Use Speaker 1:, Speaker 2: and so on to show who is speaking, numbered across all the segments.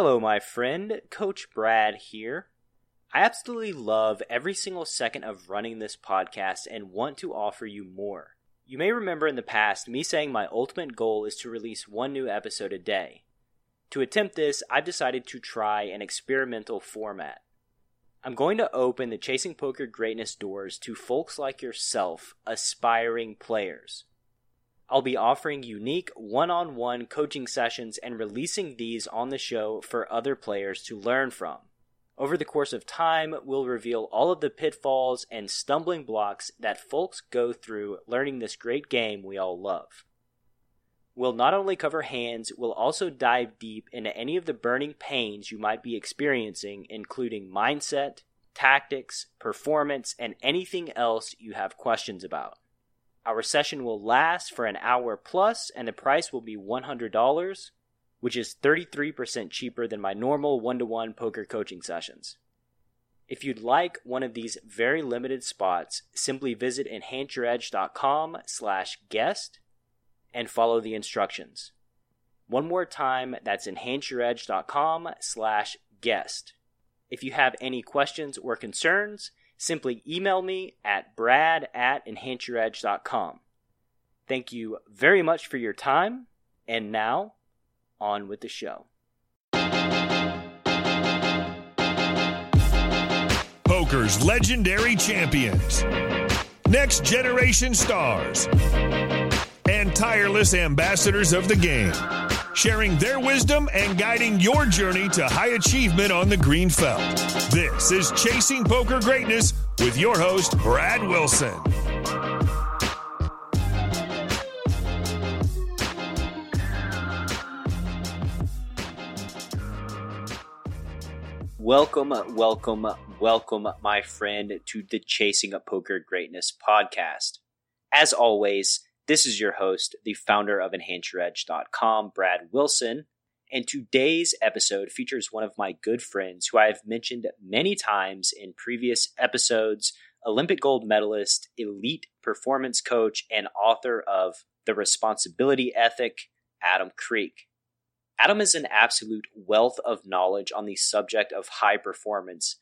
Speaker 1: Hello, my friend. Coach Brad here. I absolutely love every single second of running this podcast and want to offer you more. You may remember in the past me saying my ultimate goal is to release one new episode a day. To attempt this, I've decided to try an experimental format. I'm going to open the Chasing Poker Greatness doors to folks like yourself, aspiring players. I'll be offering unique one on one coaching sessions and releasing these on the show for other players to learn from. Over the course of time, we'll reveal all of the pitfalls and stumbling blocks that folks go through learning this great game we all love. We'll not only cover hands, we'll also dive deep into any of the burning pains you might be experiencing, including mindset, tactics, performance, and anything else you have questions about. Our session will last for an hour plus, and the price will be $100 which is 33% cheaper than my normal one to one poker coaching sessions. If you'd like one of these very limited spots, simply visit enhanceyouredge.com slash guest and follow the instructions. One more time, that's enhanceyouredge.com slash guest. If you have any questions or concerns, simply email me at brad at enhanceyouredge.com. Thank you very much for your time, and now on with the show.
Speaker 2: Poker's legendary champions, next generation stars, and tireless ambassadors of the game, sharing their wisdom and guiding your journey to high achievement on the green felt. This is Chasing Poker Greatness with your host, Brad Wilson.
Speaker 1: Welcome, welcome, welcome, my friend, to the Chasing Poker Greatness podcast. As always, this is your host, the founder of EnhanceYourEdge.com, Brad Wilson. And today's episode features one of my good friends who I have mentioned many times in previous episodes Olympic gold medalist, elite performance coach, and author of The Responsibility Ethic, Adam Kreek. Adam is an absolute wealth of knowledge on the subject of high performance,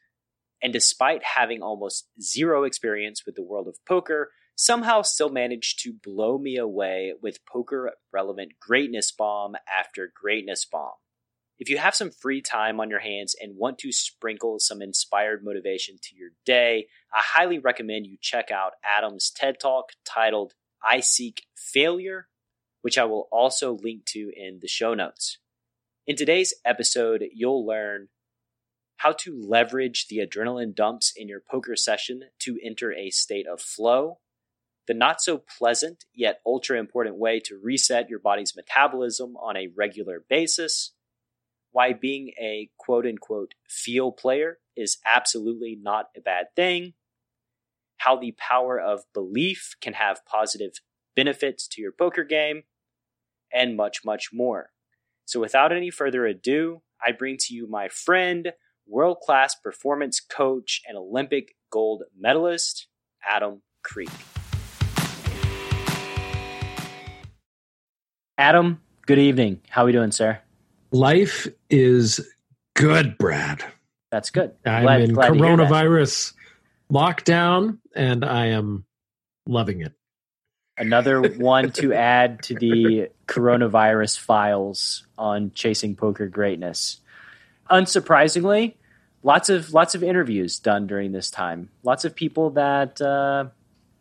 Speaker 1: and despite having almost zero experience with the world of poker, somehow still managed to blow me away with poker relevant greatness bomb after greatness bomb. If you have some free time on your hands and want to sprinkle some inspired motivation to your day, I highly recommend you check out Adam's TED Talk titled I Seek Failure, which I will also link to in the show notes. In today's episode, you'll learn how to leverage the adrenaline dumps in your poker session to enter a state of flow, the not so pleasant yet ultra important way to reset your body's metabolism on a regular basis, why being a quote unquote feel player is absolutely not a bad thing, how the power of belief can have positive benefits to your poker game, and much, much more. So, without any further ado, I bring to you my friend, world class performance coach, and Olympic gold medalist, Adam Kreek. Adam, good evening. How are we doing, sir?
Speaker 3: Life is good, Brad.
Speaker 1: That's good.
Speaker 3: I'm glad, in glad coronavirus lockdown, and I am loving it.
Speaker 1: Another one to add to the coronavirus files on chasing poker greatness. Unsurprisingly, lots of lots of interviews done during this time. Lots of people that uh,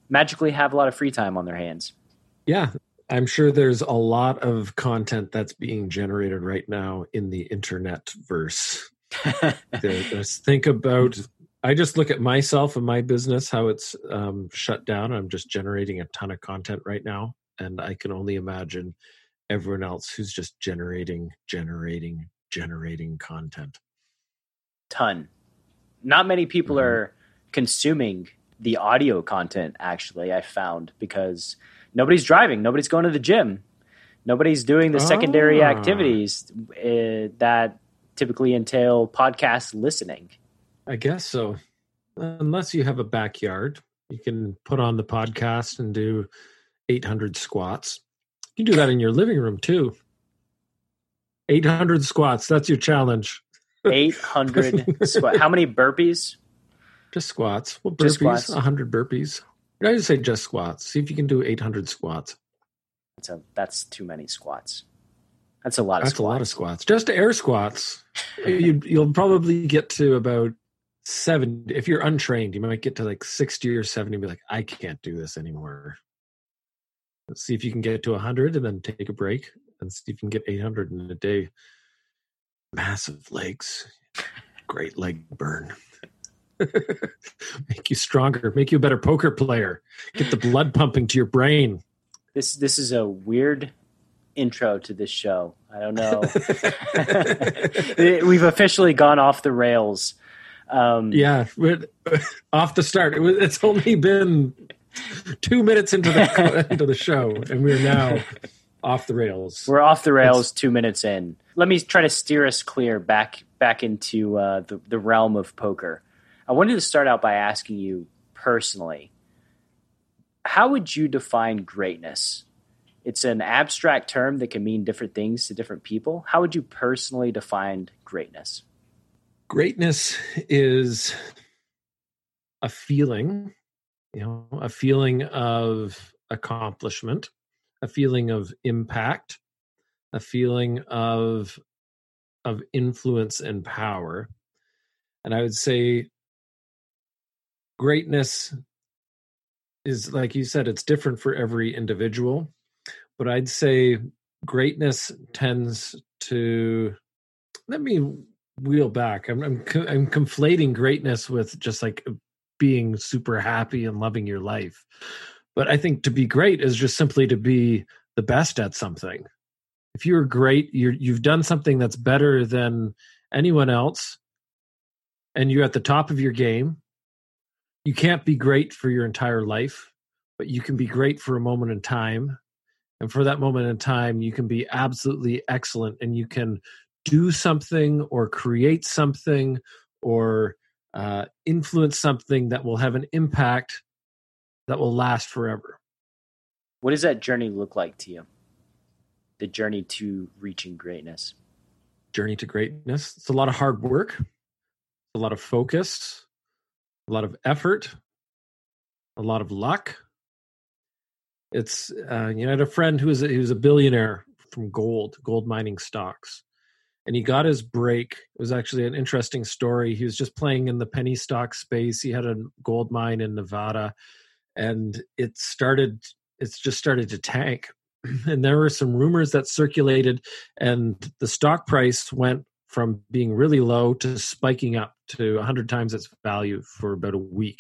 Speaker 1: magically have a lot of free time on their hands.
Speaker 3: Yeah, I'm sure there's a lot of content that's being generated right now in the internet verse. Think about I just look at myself and my business, how it's um, shut down. I'm just generating a ton of content right now. And I can only imagine everyone else who's just generating, generating, generating content.
Speaker 1: Ton. Not many people mm-hmm. are consuming the audio content, actually, I found, because nobody's driving, nobody's going to the gym, nobody's doing the secondary ah. activities uh, that typically entail podcast listening.
Speaker 3: I guess so. Unless you have a backyard, you can put on the podcast and do 800 squats. You can do that in your living room too. 800 squats. That's your challenge.
Speaker 1: 800 squat. How many burpees?
Speaker 3: Just squats. Well, burpees,
Speaker 1: Just squats.
Speaker 3: 100 burpees. I just say just squats. See if you can do 800 squats.
Speaker 1: That's, a, that's too many squats. That's a lot of
Speaker 3: That's
Speaker 1: squats.
Speaker 3: a lot of squats. Just air squats. you, you'll probably get to about 70. If you're untrained, you might get to like 60 or 70 and be like, I can't do this anymore. Let's see if you can get to 100 and then take a break and see if you can get 800 in a day. Massive legs. Great leg burn. make you stronger, make you a better poker player, get the blood pumping to your brain.
Speaker 1: This this is a weird intro to this show. I don't know. We've officially gone off the rails. Um,
Speaker 3: Yeah, we're- off the start. It was, it's only been two minutes into the into the show, and we're now off the rails.
Speaker 1: We're off the rails two minutes in. Let me try to steer us clear back back into uh, the, the realm of poker. I wanted to start out by asking you personally, how would you define greatness? It's an abstract term that can mean different things to different people. How would you personally define greatness?
Speaker 3: Greatness is a feeling, you know, a feeling of accomplishment, a feeling of impact, a feeling of of influence and power. And I would say greatness is like you said it's different for every individual but i'd say greatness tends to let me wheel back. I'm i'm, I'm conflating greatness with just like uh, being super happy and loving your life but i think to be great is just simply to be the best at something. If you're great you're you've done something that's better than anyone else and you're at the top of your game you can't be great for your entire life, but you can be great for a moment in time. And for that moment in time, you can be absolutely excellent and you can do something or create something or uh, influence something that will have an impact that will last forever.
Speaker 1: What does that journey look like to you? The journey to reaching greatness.
Speaker 3: Journey to greatness. It's a lot of hard work, a lot of focus, a lot of effort, a lot of luck. It's uh, you know, I had a friend who was a, he was a billionaire from gold, gold mining stocks, and he got his break. It was actually an interesting story. He was just playing in the penny stock space. He had a gold mine in Nevada, and it started. It's just started to tank, and there were some rumors that circulated, and the stock price went from being really low to spiking up to 100 times its value for about a week.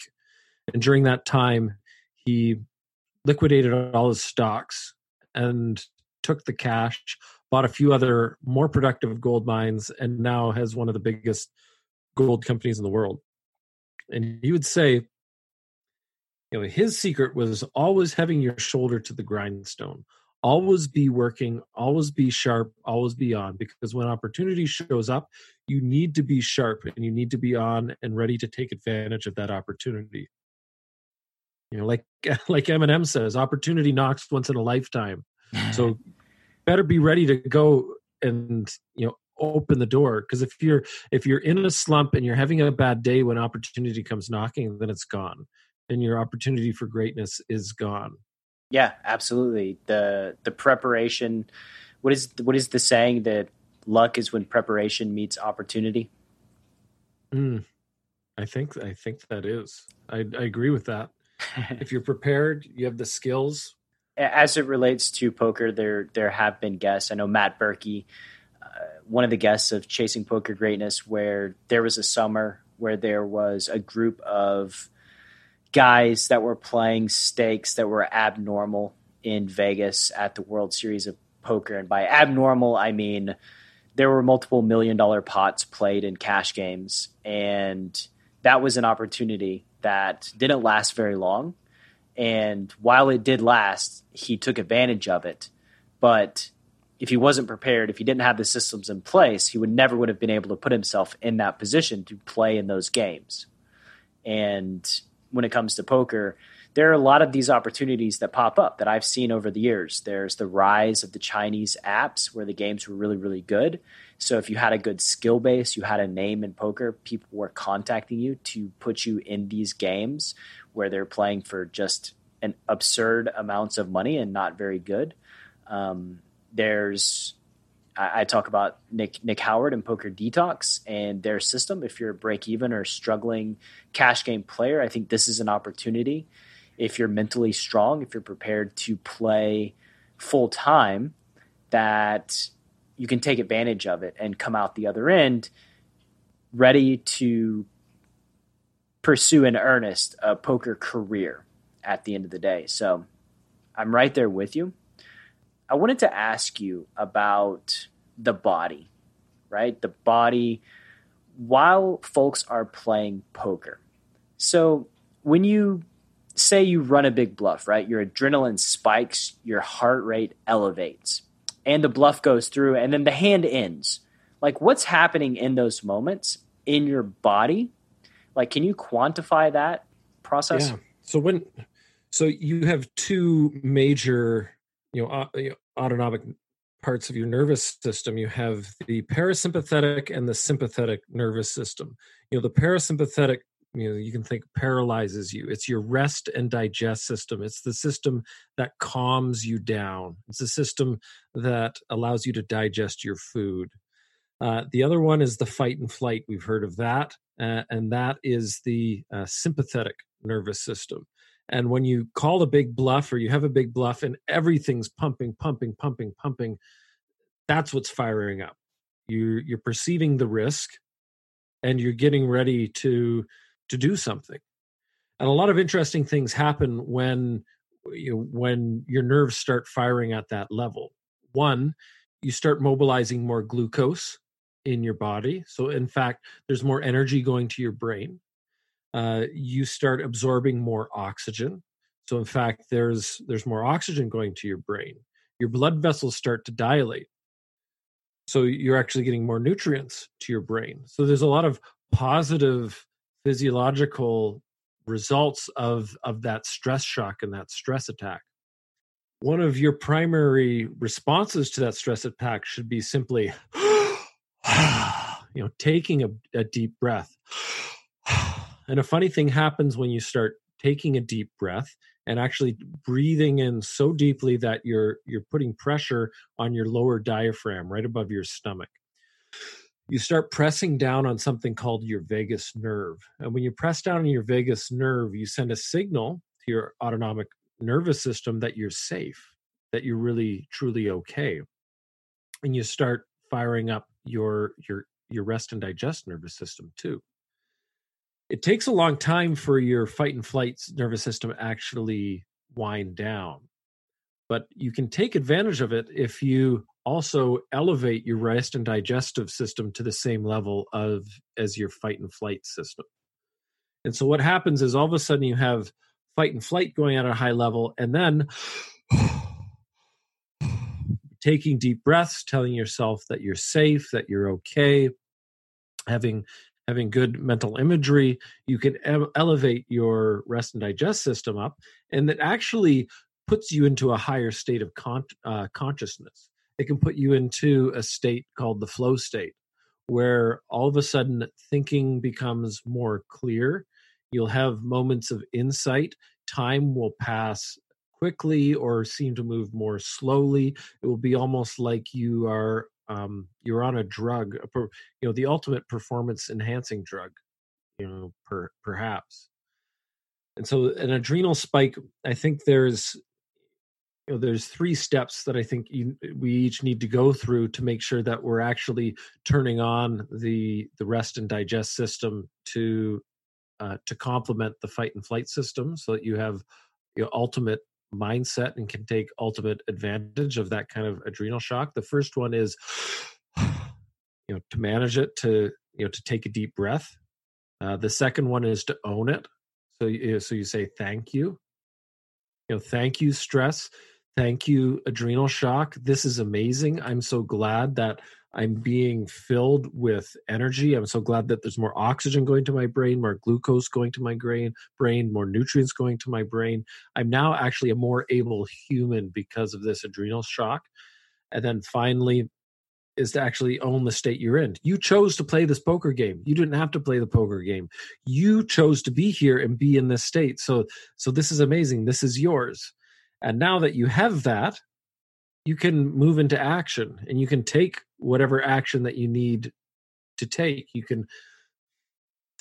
Speaker 3: And during that time, he liquidated all his stocks and took the cash, bought a few other more productive gold mines, and now has one of the biggest gold companies in the world. And he would say, you know, his secret was always having your shoulder to the grindstone, always be working always be sharp always be on because when opportunity shows up you need to be sharp and you need to be on and ready to take advantage of that opportunity. You know like like eminem says opportunity knocks once in a lifetime. So better be ready to go and you know open the door because if you're if you're in a slump and you're having a bad day when opportunity comes knocking then it's gone and your opportunity for greatness is gone
Speaker 1: Yeah, absolutely. The the preparation. What is what is the saying that luck is when preparation meets opportunity?
Speaker 3: Mm, I think I think that is. I, I agree with that. if you're prepared, you have the skills.
Speaker 1: As it relates to poker, there there have been guests. I know Matt Berkey, uh, one of the guests of Chasing Poker Greatness, where there was a summer where there was a group of guys that were playing stakes that were abnormal in Vegas at the World Series of Poker. And by abnormal, I mean there were multiple million dollar pots played in cash games. And that was an opportunity that didn't last very long. And while it did last, he took advantage of it. But if he wasn't prepared, if he didn't have the systems in place, he would never would have been able to put himself in that position to play in those games. And when it comes to poker, there are a lot of these opportunities that pop up that I've seen over the years. There's the rise of the Chinese apps where the games were really, really good. So if you had a good skill base, you had a name in poker, people were contacting you to put you in these games where they're playing for just an absurd amounts of money and not very good. Um, there's I, I, talk about Nick Nick Howard and Poker Detox and their system. If you're a break even or struggling cash game player, I think this is an opportunity if you're mentally strong, if you're prepared to play full time, that you can take advantage of it and come out the other end ready to pursue in earnest a poker career at the end of the day. So I'm right there with you. I wanted to ask you about the body, right? The body while folks are playing poker. So when you say you run a big bluff, right? Your adrenaline spikes, your heart rate elevates, and the bluff goes through, and then the hand ends. Like, what's happening in those moments in your body? Like, can you quantify that process?
Speaker 3: Yeah. So when, so you have two major, you know, autonomic parts of your nervous system. You have the parasympathetic and the sympathetic nervous system. You know, the parasympathetic you know you can think paralyzes you. It's your rest and digest system. It's the system that calms you down. It's a system that allows you to digest your food. Uh, the other one is the fight and flight. We've heard of that uh, and that is the uh, sympathetic nervous system and when you call a big bluff or you have a big bluff and everything's pumping pumping pumping pumping that's what's firing up. You're you're perceiving the risk and you're getting ready to to do something. And a lot of interesting things happen when you know, when your nerves start firing at that level. One you start mobilizing more glucose in your body. So in fact there's more energy going to your brain uh, you start absorbing more oxygen. So in fact there's there's more oxygen going to your brain. Your blood vessels start to dilate. So you're actually getting more nutrients to your brain. So there's a lot of positive physiological results of of that stress shock and that stress attack. One of your primary responses to that stress attack should be simply you know taking a, a deep breath and a funny thing happens when you start taking a deep breath and actually breathing in so deeply that you're you're putting pressure on your lower diaphragm right above your stomach you start pressing down on something called your vagus nerve. And when you press down on your vagus nerve, you send a signal to your autonomic nervous system that you're safe, that you're really truly okay. And you start firing up your your your rest and digest nervous system too. It takes a long time for your fight and flight nervous system actually wind down. But you can take advantage of it if you also elevate your rest and digestive system to the same level of as your fight and flight system. And so what happens is all of a sudden you have fight and flight going at a high level and then taking deep breaths, telling yourself that you're safe, that you're okay, having having good mental imagery, you can elevate your rest and digest system up and that actually puts you into a higher state of con- uh, consciousness. It can put you into a state called the flow state where all of a sudden thinking becomes more clear. You'll have moments of insight. Time will pass quickly or seem to move more slowly. It will be almost like you are um, you're on a drug you know the ultimate performance enhancing drug you know per, perhaps. And so an adrenal spike i think there's you know, there's three steps that I think you, we each need to go through to make sure that we're actually turning on the the rest and digest system to uh, to complement the fight and flight system, so that you have your ultimate mindset and can take ultimate advantage of that kind of adrenal shock. The first one is, you know, to manage it, to you know, to take a deep breath. Uh, the second one is to own it. So, you, so you say thank you. You know, thank you, stress Thank you, Adrenal Shock. This is amazing. I'm so glad that I'm being filled with energy. I'm so glad that there's more oxygen going to my brain, more glucose going to my brain, brain, more nutrients going to my brain. I'm now actually a more able human because of this adrenal shock. And then finally, is to actually own the state you're in. You chose to play this poker game. You didn't have to play the poker game. You chose to be here and be in this state. So so this is amazing. This is yours. And now that you have that, you can move into action and you can take whatever action that you need to take. You can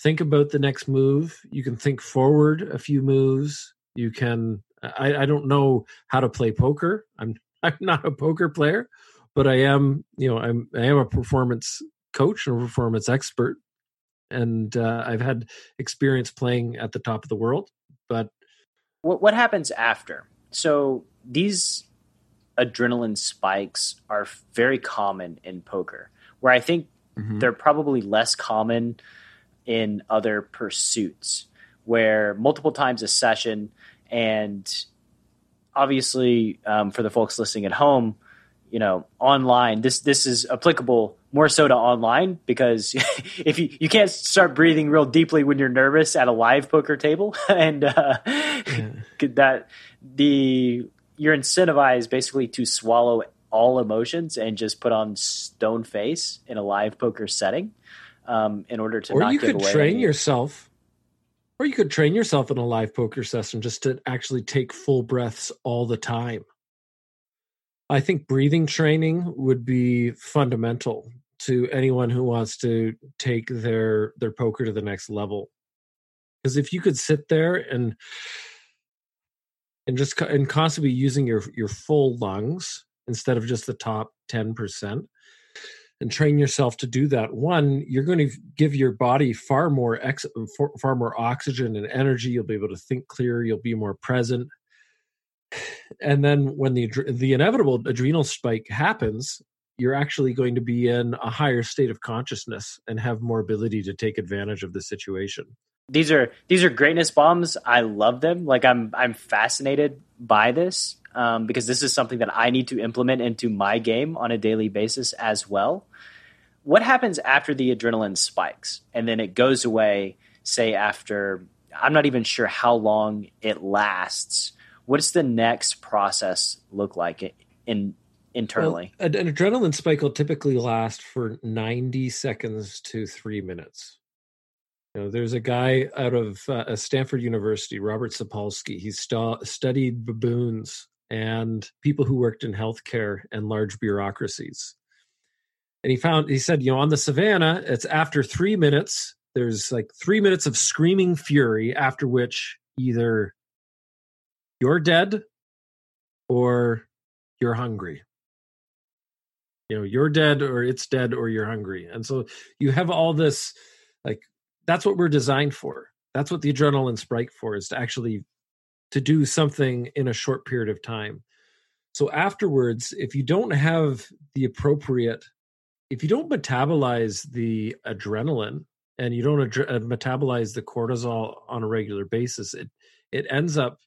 Speaker 3: think about the next move. You can think forward a few moves. You can I, I don't know how to play poker. I'm I'm not a poker player but I am, you know, I'm I am a performance coach and a performance expert, and uh, I've had experience playing at the top of the world. But
Speaker 1: what what happens after? So these adrenaline spikes are very common in poker, where I think mm-hmm. they're probably less common in other pursuits, where multiple times a session and obviously um, for the folks listening at home you know online this this is applicable more so to online because if you you can't start breathing real deeply when you're nervous at a live poker table and uh, yeah. that the you're incentivized basically to swallow all emotions and just put on stone face in a live poker setting um, in order to
Speaker 3: or you could train any- yourself or you could train yourself in a live poker session just to actually take full breaths all the time I think breathing training would be fundamental to anyone who wants to take their their poker to the next level. Because if you could sit there and and just and constantly using your your full lungs instead of just the top 10% and train yourself to do that. One you're going to give your body far more ex, far more oxygen and energy. You'll be able to think clearer. You'll be more present. And then when the the inevitable adrenal spike happens you're actually going to be in a higher state of consciousness and have more ability to take advantage of the situation
Speaker 1: these are these are greatness bombs i love them like i'm i'm fascinated by this um, because this is something that i need to implement into my game on a daily basis as well what happens after the adrenaline spikes and then it goes away say after i'm not even sure how long it lasts What's the next process look like in internally?
Speaker 3: Well, an adrenaline spike will typically last for 90 seconds to three minutes. You know, there's a guy out of uh, Stanford University, Robert Sapolsky. He st- studied baboons and people who worked in healthcare and large bureaucracies. And he found, he said, you know, on the savannah, it's after three minutes, there's like three minutes of screaming fury, after which either you're dead or you're hungry you know you're dead or it's dead or you're hungry and so you have all this like that's what we're designed for that's what the adrenaline spike for is to actually to do something in a short period of time so afterwards if you don't have the appropriate if you don't metabolize the adrenaline and you don't adre- uh, metabolize the cortisol on a regular basis it it ends up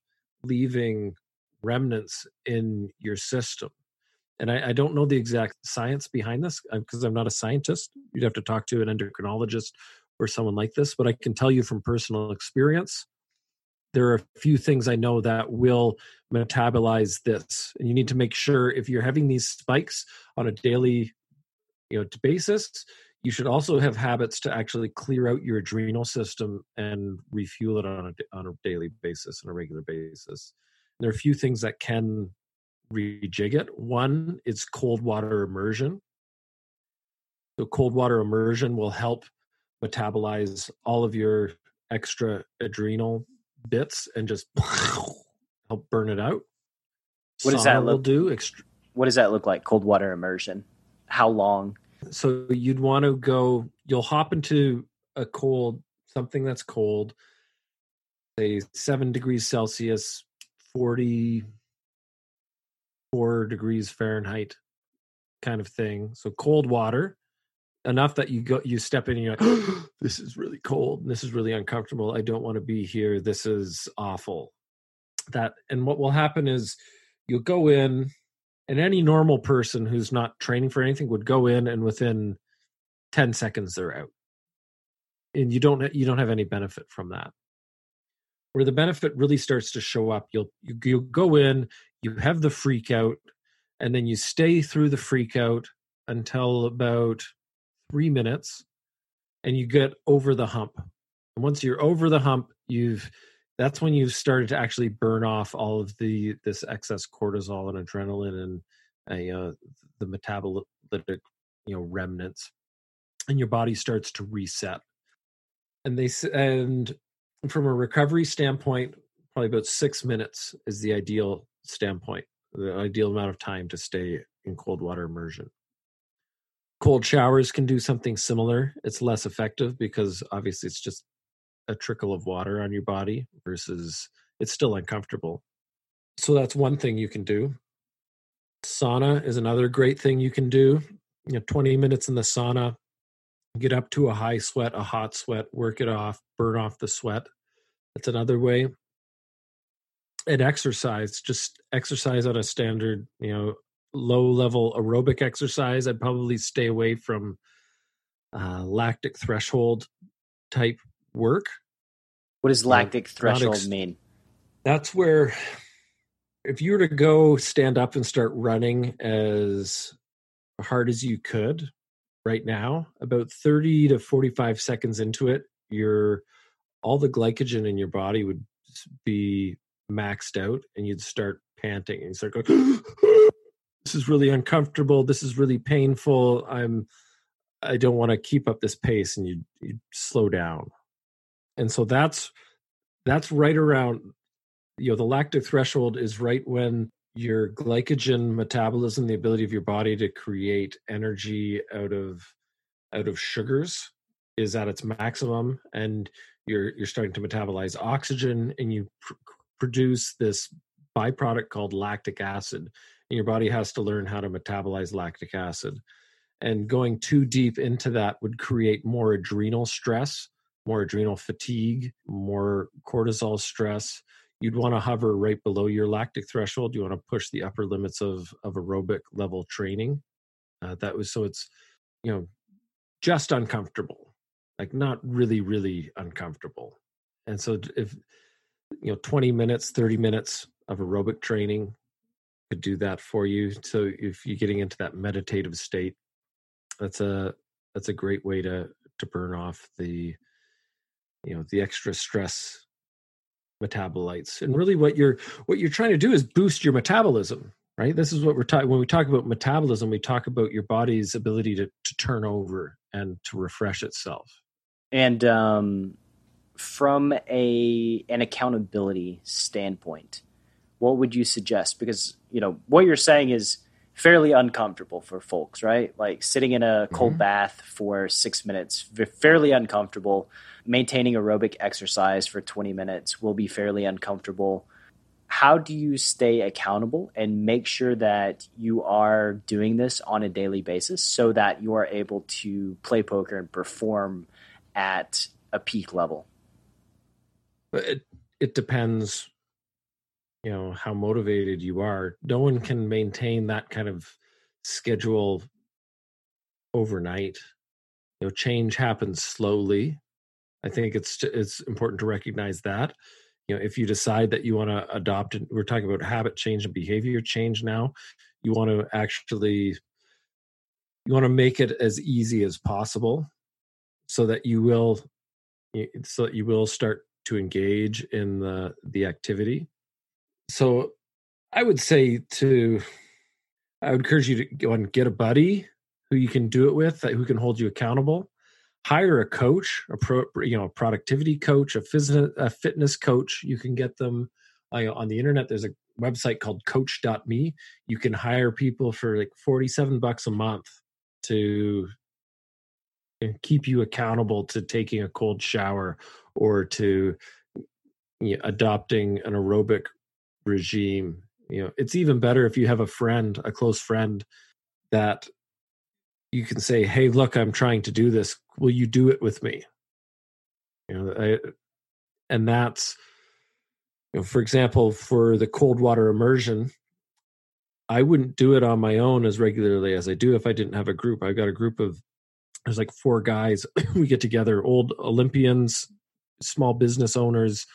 Speaker 3: leaving remnants in your system. And I, I don't know the exact science behind this because uh, I'm not a scientist. You'd have to talk to an endocrinologist or someone like this, but I can tell you from personal experience there are a few things I know that will metabolize this. And you need to make sure if you're having these spikes on a daily you know basis, you should also have habits to actually clear out your adrenal system and refuel it on a, on a daily basis, on a regular basis. There are a few things that can rejig it. One is cold water immersion. So, cold water immersion will help metabolize all of your extra adrenal bits and just help burn it out.
Speaker 1: What does that look? Do extra- what does that look like? Cold water immersion. How long?
Speaker 3: So you'd want to go, you'll hop into a cold, something that's cold, say seven degrees Celsius, 44 degrees Fahrenheit kind of thing. So cold water enough that you go you step in and you're like this is really cold this is really uncomfortable i don't want to be here this is awful that and what will happen is you'll go in And any normal person who's not training for anything would go in and within 10 seconds they're out. And you don't you don't have any benefit from that. Where the benefit really starts to show up, you'll you, you'll go in, you have the freak out, and then you stay through the freak out until about three minutes and you get over the hump. And once you're over the hump, you've that's when you've started to actually burn off all of the this excess cortisol and adrenaline and uh, the metabolic you know remnants and your body starts to reset and they and from a recovery standpoint probably about six minutes is the ideal standpoint the ideal amount of time to stay in cold water immersion cold showers can do something similar it's less effective because obviously it's just a trickle of water on your body versus it's still uncomfortable. So that's one thing you can do. Sauna is another great thing you can do. You know, 20 minutes in the sauna, get up to a high sweat, a hot sweat, work it off, burn off the sweat. That's another way. And exercise, just exercise on a standard, you know, low level aerobic exercise. I'd probably stay away from uh, lactic threshold type work.
Speaker 1: What does lactic threshold ex- mean?
Speaker 3: That's where if you were to go stand up and start running as hard as you could right now, about 30 to 45 seconds into it, your all the glycogen in your body would be maxed out and you'd start panting and start going this is really uncomfortable this is really painful i'm i don't want to keep up this pace and you you slow down. And so that's that's right around you know the lactic threshold is right when your glycogen metabolism the ability of your body to create energy out of out of sugars is at its maximum and you're you're starting to metabolize oxygen and you pr- produce this byproduct called lactic acid and your body has to learn how to metabolize lactic acid and going too deep into that would create more adrenal stress more adrenal fatigue, more cortisol stress. You'd want to hover right below your lactic threshold. You want to push the upper limits of of aerobic level training. Uh, that was so it's you know just uncomfortable, like not really really uncomfortable. And so if you know 20 minutes, 30 minutes of aerobic training could do that for you. So if you're getting into that meditative state, that's a that's a great way to to burn off the you know the extra stress metabolites and really what you're what you're trying to do is boost your metabolism right this is what we're talking when we talk about metabolism we talk about your body's ability to, to turn over and to refresh itself
Speaker 1: and um, from a an accountability standpoint what would you suggest because you know what you're saying is fairly uncomfortable for folks right like sitting in a cold mm-hmm. bath for six minutes fairly uncomfortable maintaining aerobic exercise for 20 minutes will be fairly uncomfortable. How do you stay accountable and make sure that you are doing this on a daily basis so that you are able to play poker and perform at a peak level?
Speaker 3: It it depends you know how motivated you are. No one can maintain that kind of schedule overnight. You know change happens slowly I think it's it's important to recognize that. You know, if you decide that you want to adopt it, we're talking about habit change and behavior change now. You want to actually you want to make it as easy as possible so that you will so that you will start to engage in the the activity. So I would say to I would encourage you to go and get a buddy who you can do it with, who can hold you accountable hire a coach, a pro, you know, a productivity coach, a fitness, a fitness coach. You can get them uh, on the internet. There's a website called coach.me. You can hire people for like 47 bucks a month to keep you accountable to taking a cold shower or to you know, adopting an aerobic regime. You know, it's even better if you have a friend, a close friend that you can say, "Hey, look, I'm trying to do this. Will you do it with me?" You know, I, and that's, you know, for example, for the cold water immersion, I wouldn't do it on my own as regularly as I do if I didn't have a group. I've got a group of there's like four guys. we get together, old Olympians, small business owners,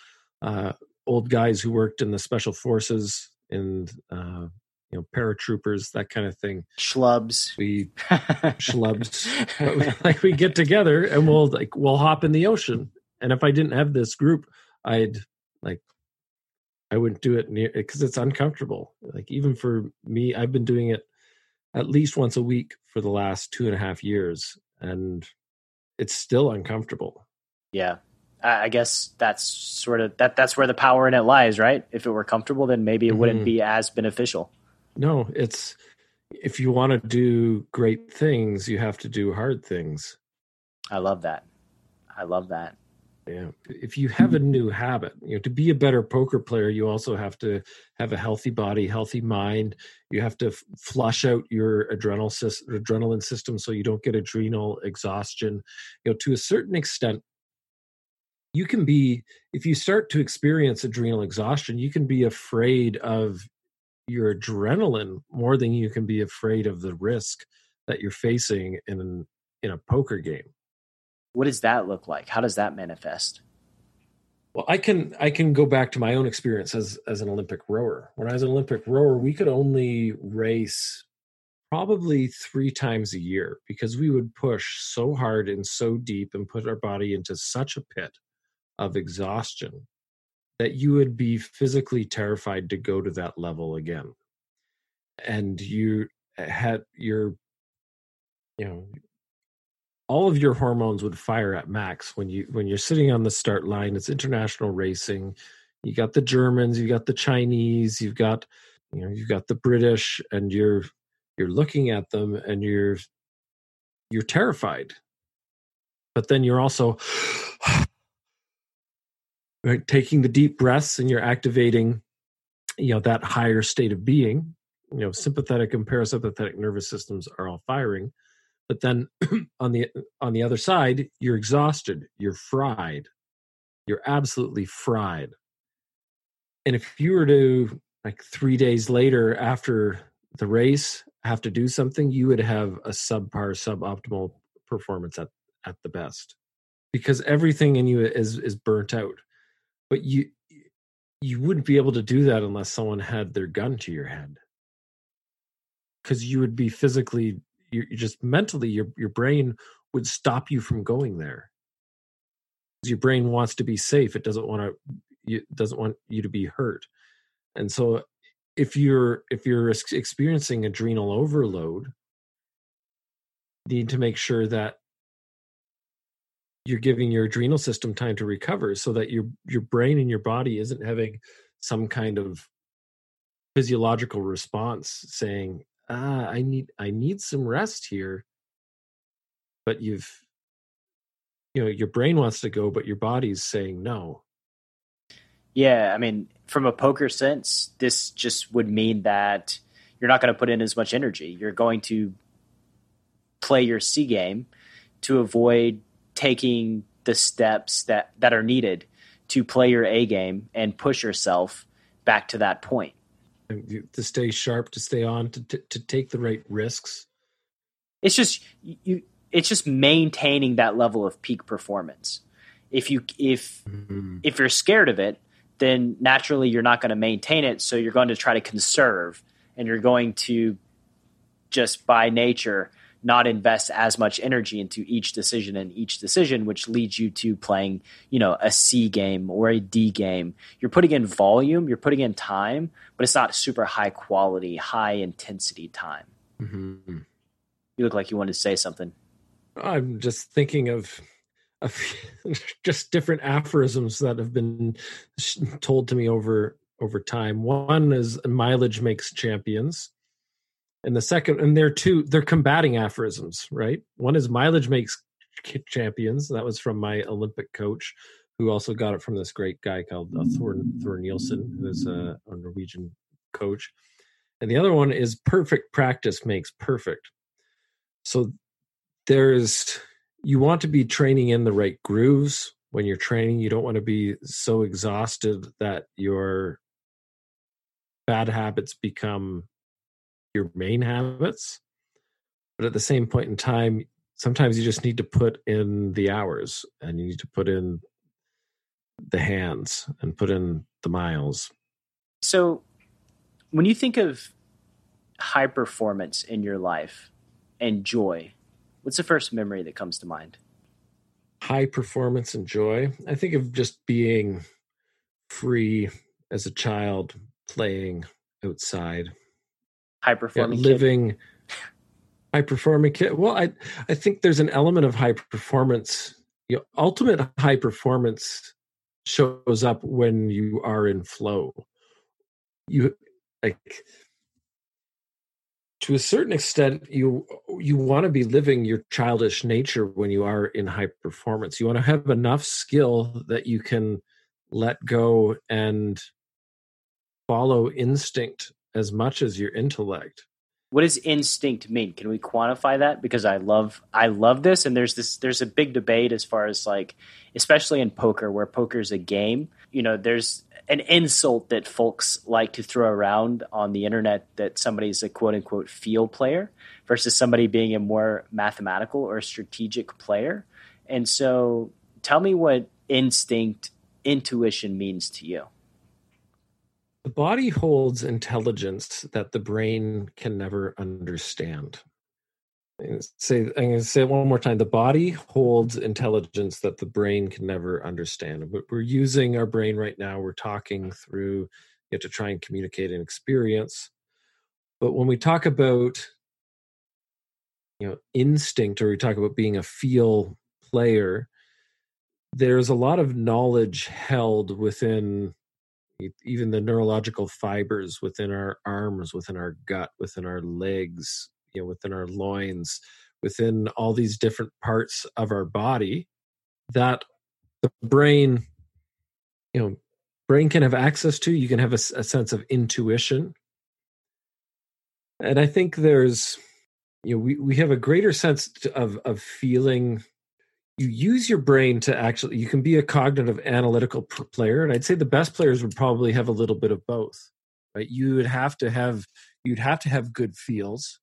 Speaker 3: uh, old guys who worked in the special forces and uh, you know paratroopers, that kind of thing.
Speaker 1: Schlubs.
Speaker 3: We schlubs. we, like we get together and we'll like we'll hop in the ocean. And if I didn't have this group, I'd like I wouldn't do it near because it's uncomfortable. Like even for me, I've been doing it at least once a week for the last two and a half years, and it's still uncomfortable.
Speaker 1: Yeah, I guess that's sort of that. That's where the power in it lies, right? If it were comfortable, then maybe it mm-hmm. wouldn't be as beneficial.
Speaker 3: No, it's if you want to do great things, you have to do hard things.
Speaker 1: I love that. I love that.
Speaker 3: Yeah. If you have a new habit, you know, to be a better poker player, you also have to have a healthy body, healthy mind. You have to f- flush out your adrenal system, adrenaline system so you don't get adrenal exhaustion. You know, to a certain extent, you can be if you start to experience adrenal exhaustion, you can be afraid of your adrenaline more than you can be afraid of the risk that you're facing in in a poker game.
Speaker 1: What does that look like? How does that manifest?
Speaker 3: Well i can i can go back to my own experience as as an olympic rower. When i was an olympic rower we could only race probably three times a year because we would push so hard and so deep and put our body into such a pit of exhaustion that you would be physically terrified to go to that level again. And you eh, had your you know all of your hormones would fire at max when you when you're sitting on the start line. It's international racing. You got the germans you got the chinese you've got you know you've got the british and you're you're looking at them and you're you're terrified. But then you're also right taking the deep breaths and you're activating you know that higher state of being. You know sympathetic and parasympathetic nervous systems are all firing but then on the on the other side you're exhausted you're fried you're absolutely fried. And if you were to like 3 days later after the race have to do something you would have a subpar suboptimal performance at at the best because everything in you is is burnt out but you you wouldn't be able to do that unless someone had their gun to your head. Because you would be physically you just mentally your your brain would stop you from going there. Your brain wants to be safe it doesn't want to it doesn't want you to be hurt. And so if you're if you're experiencing adrenal overload need to make sure that you're giving your adrenal system time to recover so that your your brain and your body isn't having some kind of physiological response saying ah i need i need some rest here. But you've you know your brain wants to go but your body's saying no.
Speaker 1: Yeah i mean from a poker sense this just would mean that you're not going to put in as much energy. You're going to play your c game to avoid taking the steps that that are needed to play your A game and push yourself back to that point.
Speaker 3: To stay sharp, to stay on, to, to, to take the right risks.
Speaker 1: It's just you. It's just maintaining that level of peak performance. If you if mm-hmm. if you're scared of it, then naturally you're not going to maintain it. So you're going to try to conserve, and you're going to just by nature not invest as much energy into each decision and each decision, which leads you to playing, you know, a C game or a D game. You're putting in volume, you're putting in time, but it's not super high quality, high intensity time. Mm-hmm. You look like you wanted to say something.
Speaker 3: I'm just thinking of, of just different aphorisms that have been told to me over over time. One is mileage makes champions and the second and they're two they're combating aphorisms right? One is mileage makes champions. That was from my olympic coach who also got it from this great guy called uh, thor thor Nilsen who's a, a norwegian coach. And the other one is perfect practice makes perfect. So there's you want to be training in the right grooves. When you're training you don't want to be so exhausted that your bad habits become your main habits. But at the same point in time, sometimes you just need to put in the hours and you need to put in the hands and put in the miles.
Speaker 1: So when you think of high performance in your life and joy, what's the first memory that comes to mind?
Speaker 3: High performance and joy. I think of just being free as a child, playing outside,
Speaker 1: high performing,
Speaker 3: yeah, living. High performing kid. Well, I I think there's an element of high performance. You know, ultimate high performance shows up when you are in flow. You like to a certain extent you you want to be living your childish nature when you are in high performance you want to have enough skill that you can let go and follow instinct as much as your intellect
Speaker 1: what does instinct mean can we quantify that because i love i love this and there's this there's a big debate as far as like especially in poker where poker is a game you know there's an insult that folks like to throw around on the internet that somebody's a quote unquote feel player versus somebody being a more mathematical or strategic player. And so tell me what instinct, intuition means to you.
Speaker 3: The body holds intelligence that the brain can never understand say I'm going to say it one more time. The body holds intelligence that the brain can never understand. But we're using our brain right now. We're talking through you know, to try and communicate an experience. But when we talk about you know instinct, or we talk about being a feel player, there's a lot of knowledge held within even the neurological fibers within our arms, within our gut, within our legs, you know within our loins within all these different parts of our body that the brain you know brain can have access to you can have a, a sense of intuition. And i think there's you know we, we have a greater sense of of feeling you use your brain to actually you can be a cognitive analytical player and i'd say the best players would probably have a little bit of both right you would have to have you'd have to have good feels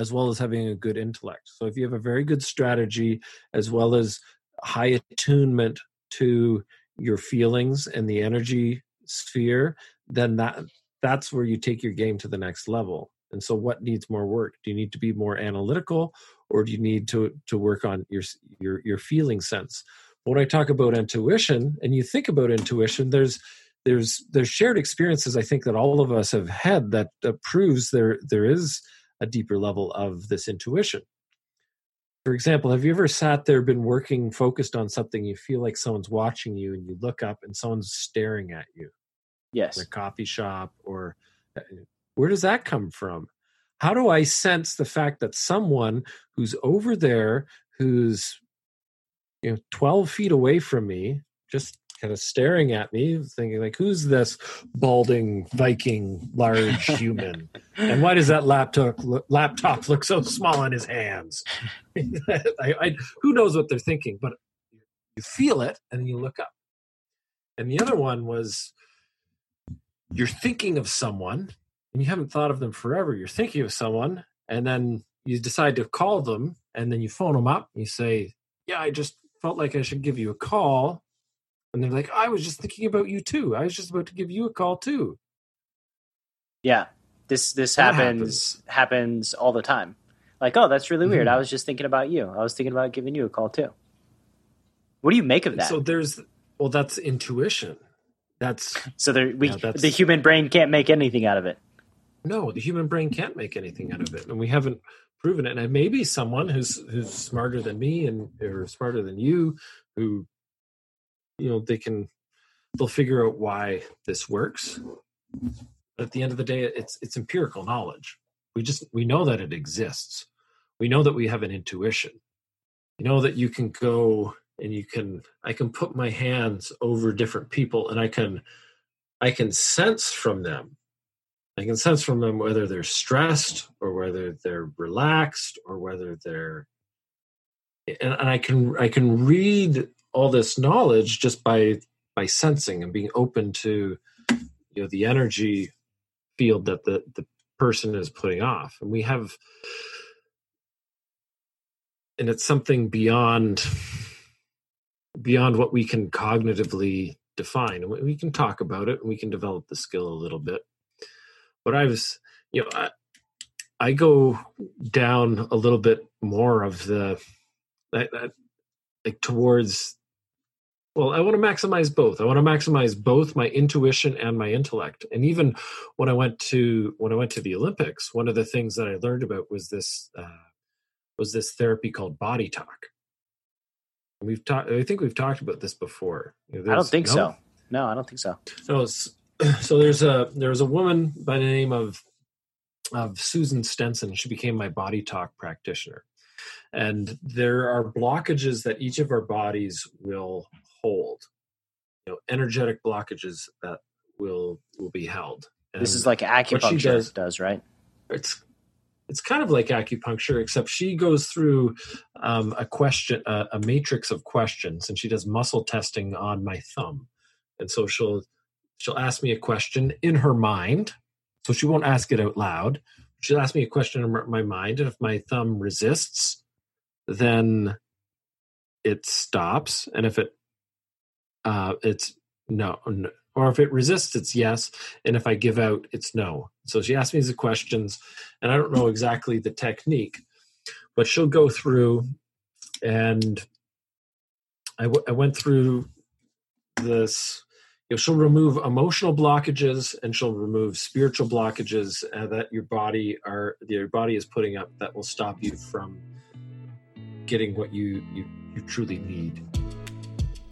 Speaker 3: as well as having a good intellect. So if you have a very good strategy as well as high attunement to your feelings and the energy sphere, then that that's where you take your game to the next level. And so what needs more work? Do you need to be more analytical or do you need to to work on your your your feeling sense? When I talk about intuition and you think about intuition, there's there's there's shared experiences I think that all of us have had that, proves there there is a deeper level of this intuition. For example, have you ever sat there, been working, focused on something, you feel like someone's watching you, and you look up and someone's staring at you?
Speaker 1: Yes.
Speaker 3: In a coffee shop, or uh, where does that come from? How do I sense the fact that someone who's over there, who's you know 12 feet away from me, just kind of staring at me, thinking like, "Who's this balding Viking, large human? and why does that laptop laptop look so small in his hands?" I, I, who knows what they're thinking, but you feel it, and you look up. And the other one was you're thinking of someone, and you haven't thought of them forever. You're thinking of someone, and then you decide to call them, and then you phone them up. And you say, "Yeah, I just felt like I should give you a call." and they're like, "I was just thinking about you too. I was just about to give you a call too."
Speaker 1: Yeah, this this happens, happens, happens all the time. Like, oh, that's really weird. Mm-hmm. I was just thinking about you. I was thinking about giving you a call too. What do you make of that?
Speaker 3: So there's well, that's intuition. That's
Speaker 1: so there we yeah, the human brain can't make anything out of it.
Speaker 3: No, the human brain can't make anything out of it, and we haven't proven it. And maybe someone who's who's smarter than me and or smarter than you, who you know they can they'll figure out why this works. But at the end of the day it's it's empirical knowledge. We just we know that it exists. We know that we have an intuition. You know that you can go and you can i can put my hands over different people and i can i can sense from them i can sense from them whether they're stressed or whether they're relaxed or whether they're and, and i can i can read all this knowledge just by by sensing and being open to you know the energy field that the the person is putting off. And we have and it's something beyond beyond what we can cognitively define. And we can talk about it and we can develop the skill a little bit but i was you know i, I go down a little bit more of the that, that like towards well i want to maximize both. I want to maximize both my intuition and my intellect. And even when i went to when i went to the olympics one of the things that i learned about was this uh, was this therapy called body talk. We've talked i think we've talked about this before.
Speaker 1: You know, i don't think no? so. No i don't think so.
Speaker 3: So so there's a there's a woman by the name of of susan stenson. She became my body talk practitioner. And there are blockages that each of our bodies will hold you know energetic blockages that will will be held.
Speaker 1: And this is like acupuncture does, does, right?
Speaker 3: It's it's kind of like acupuncture except she goes through um, a question a, a matrix of questions and she does muscle testing on my thumb. And so she'll she'll ask me a question in her mind so she won't ask it out loud. She'll ask me a question in my mind and if my thumb resists then it stops and if it uh it's no, no or if it resists it's yes and if i give out it's no. So she asks me the questions and i don't know exactly the technique but she'll go through and I, w- I went through this you know, she'll remove emotional blockages and she'll remove spiritual blockages uh, that your body are your body is putting up that will stop you from getting what you, you, you truly need.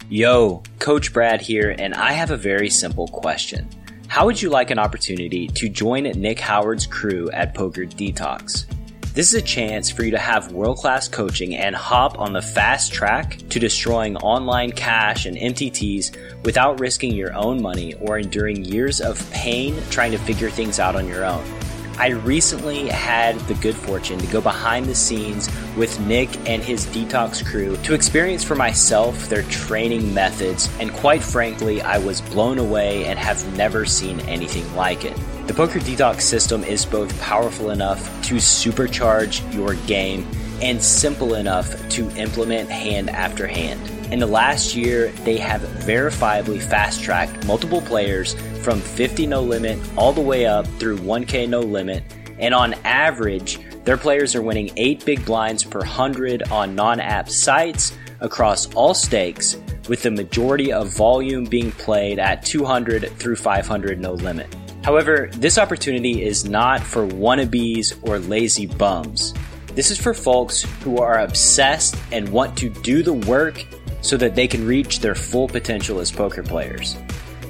Speaker 1: Yo, Coach Brad here, and I have a very simple question. How would you like an opportunity to join Nick Howard's crew at Poker Detox? This is a chance for you to have world class coaching and hop on the fast track to destroying online cash and MTTs without risking your own money or enduring years of pain trying to figure things out on your own. I recently had the good fortune to go behind the scenes with Nick and his detox crew to experience for myself their training methods, and quite frankly, I was blown away and have never seen anything like it. The Poker Detox system is both powerful enough to supercharge your game and simple enough to implement hand after hand. In the last year, they have verifiably fast tracked multiple players from 50 no limit all the way up through 1K no limit. And on average, their players are winning 8 big blinds per 100 on non app sites across all stakes, with the majority of volume being played at 200 through 500 no limit. However, this opportunity is not for wannabes or lazy bums. This is for folks who are obsessed and want to do the work so that they can reach their full potential as poker players.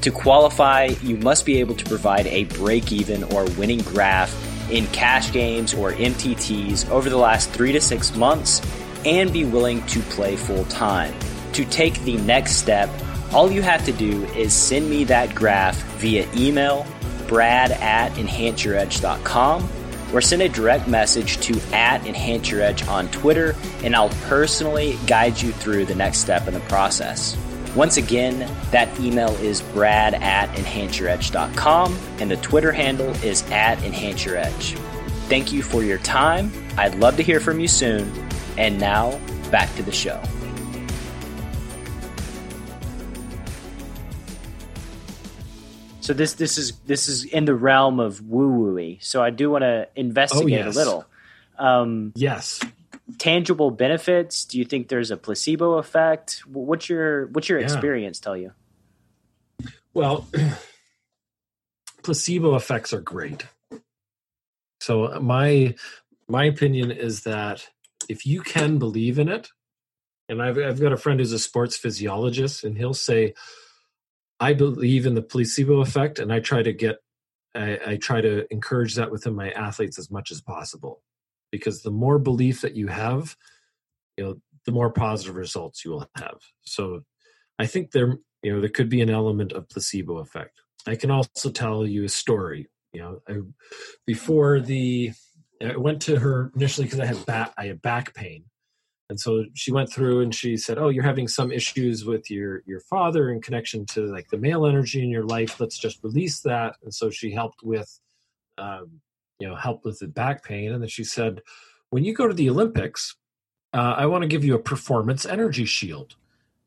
Speaker 1: To qualify, you must be able to provide a break even or winning graph in cash games or MTTs over the last three to six months and be willing to play full time. To take the next step, all you have to do is send me that graph via email, brad at enhanceyouredge.com, or send a direct message to at enhanceyouredge on Twitter, and I'll personally guide you through the next step in the process. Once again, that email is brad at enhanceyouredge.com and the Twitter handle is at enhanceyouredge. Thank you for your time. I'd love to hear from you soon. And now, back to the show. So this this is this is in the realm of woo wooey. So I do want to investigate oh, yes. a little.
Speaker 3: Um, yes
Speaker 1: tangible benefits? Do you think there's a placebo effect? What's your what's your yeah. experience tell you?
Speaker 3: Well, placebo effects are great. So my my opinion is that if you can believe in it, and I've I've got a friend who's a sports physiologist, and he'll say, "I believe in the placebo effect," and I try to get I, I try to encourage that within my athletes as much as possible because the more belief that you have, you know, the more positive results you will have. So I think there, you know, there could be an element of placebo effect. I can also tell you a story. You know, I, before the, I went to her initially because I had back, I had back pain, and so she went through and she said, "Oh, you're having some issues with your your father in connection to like the male energy in your life. Let's just release that." And so she helped with um, you know helped with the back pain and then she said when you go to the olympics uh, i want to give you a performance energy shield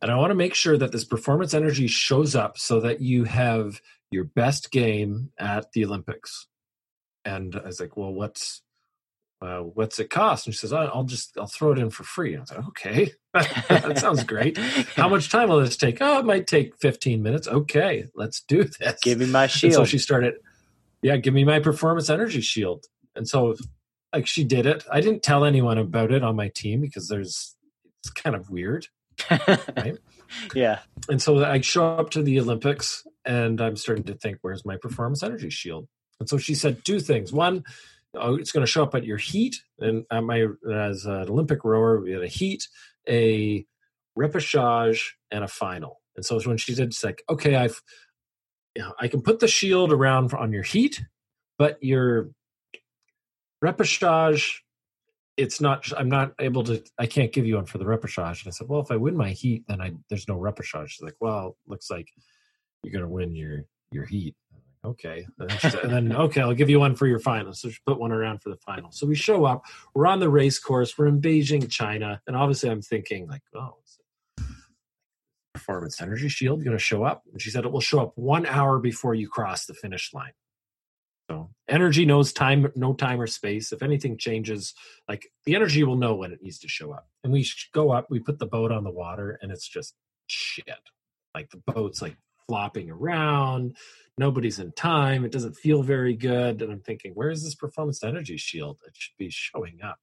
Speaker 3: and i want to make sure that this performance energy shows up so that you have your best game at the olympics and i was like well what's uh, what's it cost? And she says, I'll just, I'll throw it in for free. I was like, okay, that sounds great. How much time will this take? Oh, it might take 15 minutes. Okay, let's do this.
Speaker 1: Give me my shield.
Speaker 3: And so she started, yeah, give me my performance energy shield. And so like she did it. I didn't tell anyone about it on my team because there's, it's kind of weird.
Speaker 1: right? Yeah.
Speaker 3: And so I show up to the Olympics and I'm starting to think, where's my performance energy shield? And so she said two things. One, Uh, it's going to show up at your heat. And at my as an Olympic rower, we had a heat, a repechage, and a final. And so when she did, it's like, okay, I've, you know, I can put the shield around on your heat, but your repechage, it's not. I'm not able to. I can't give you one for the repechage. And I said, well, if I win my heat, then I there's no repechage. She's like, well, looks like you're going to win your your heat okay. And then, okay, I'll give you one for your final. So put one around for the final. So we show up. We're on the race course. We're in Beijing, China, and obviously I'm thinking like, oh, performance energy shield going to show up? And she said it will show up one hour before you cross the finish line. So energy knows time, no time or space. If anything changes, like the energy will know when it needs to show up. And we go up, we put the boat on the water, and it's just shit. Like the boat's like flopping around nobody's in time. It doesn't feel very good. And I'm thinking, where is this performance energy shield? It should be showing up.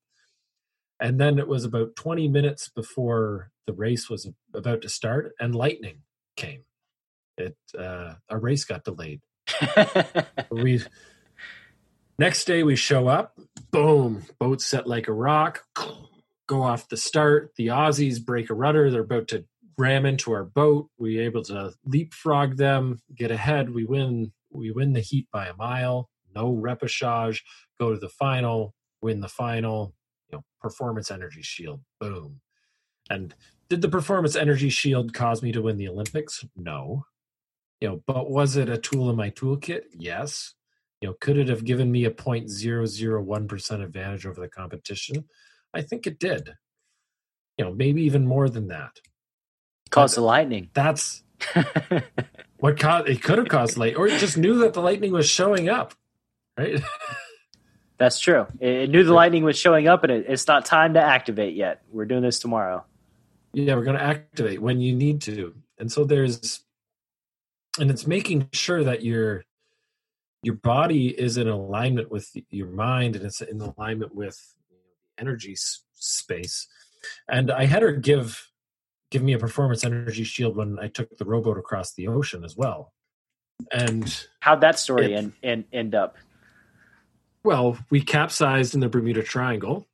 Speaker 3: And then it was about 20 minutes before the race was about to start, and lightning came. It uh, our race got delayed. we next day we show up, boom, boat set like a rock, go off the start. The Aussies break a rudder. They're about to ram into our boat. We were able to leapfrog them, get ahead. We win. We win the heat by a mile. No repechage. Go to the final. Win the final. You know, performance energy shield. Boom. And did the performance energy shield cause me to win the Olympics? No. You know, but was it a tool in my toolkit? Yes. You know, could it have given me a 0.001% advantage over the competition? I think it did. You know, maybe even more than that.
Speaker 1: Caused the lightning.
Speaker 3: That's what caused it could have caused light, or it just knew that the lightning was showing up, right?
Speaker 1: That's true. It knew the lightning was showing up, and it, it's not time to activate yet. We're doing this tomorrow.
Speaker 3: Yeah, we're going to activate when you need to, and so there's, and it's making sure that your your body is in alignment with your mind, and it's in alignment with energy space. And I had her give give me a performance energy shield when I took the rowboat across the ocean as well. And
Speaker 1: how'd that story it, end, end end up?
Speaker 3: Well, we capsized in the Bermuda Triangle.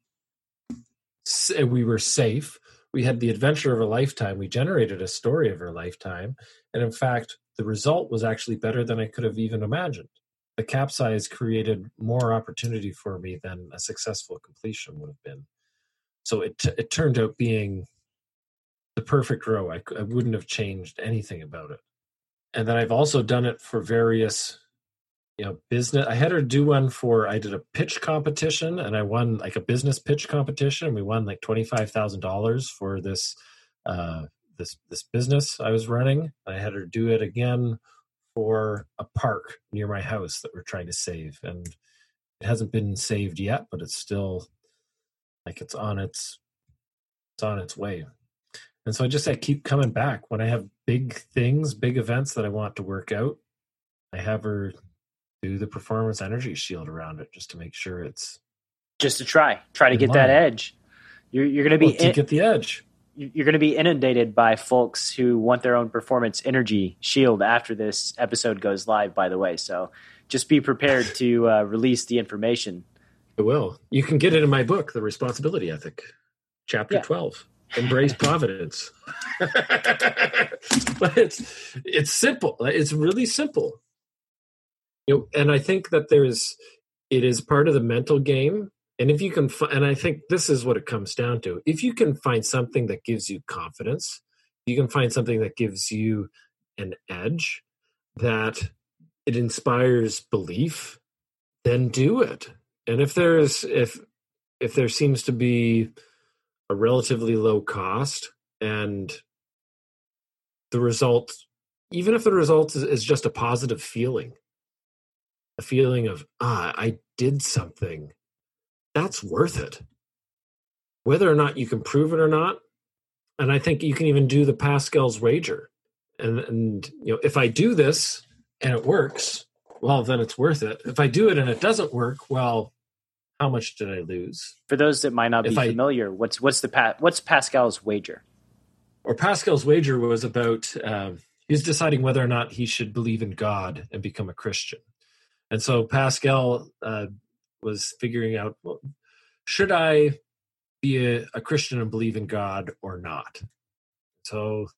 Speaker 3: We were safe. We had the adventure of a lifetime. We generated a story of our lifetime. And in fact, the result was actually better than I could have even imagined. The capsize created more opportunity for me than a successful completion would have been. So it, it turned out being the perfect row. I, I wouldn't have changed anything about it. And then I've also done it for various, you know, business. I had her do one for. I did a pitch competition, and I won like a business pitch competition. We won like twenty five thousand dollars for this, uh, this this business I was running. I had her do it again for a park near my house that we're trying to save, and it hasn't been saved yet, but it's still like it's on its it's on its way. And so I just I keep coming back when I have big things, big events that I want to work out. I have her do the performance energy shield around it just to make sure it's
Speaker 1: just to try, try to get line. that edge. You're, you're going to be
Speaker 3: well, to get the edge.
Speaker 1: You're going to be inundated by folks who want their own performance energy shield after this episode goes live. By the way, so just be prepared to uh, release the information.
Speaker 3: I will. You can get it in my book, The Responsibility Ethic, chapter yeah. twelve embrace providence. But it's it's simple. It's really simple. You know and i think that there's it is part of the mental game. And if you can and i think this is what it comes down to. If you can find something that gives you confidence you can find something that gives you an edge that it inspires belief then do it. And if there's if if there seems to be a relatively low cost and the result even if the result is, is just a positive feeling a feeling of ah i did something. That's worth it. Whether or not you can prove it or not and i think you can even do the pascal's wager and and you know if i do this and it works well then it's worth it. If i do it and it doesn't work well how much did i lose?
Speaker 1: For those that might not be
Speaker 3: I-
Speaker 1: familiar, what's what's the what's Pascal's wager?
Speaker 3: or pascal's wager was about um, he was deciding whether or not he should believe in god and become a christian. And so pascal uh, was figuring out well, should i be a, a christian and believe in god or not? So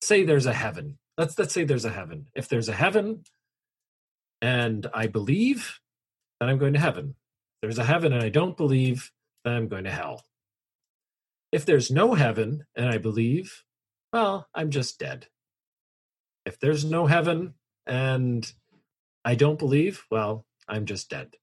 Speaker 3: say there's a heaven. Let's let's say there's a heaven. If there's a heaven and i believe then i'm going to heaven there's a heaven and i don't believe then i'm going to hell if there's no heaven and I believe, well, I'm just dead. If there's no heaven and I don't believe, well, I'm just dead.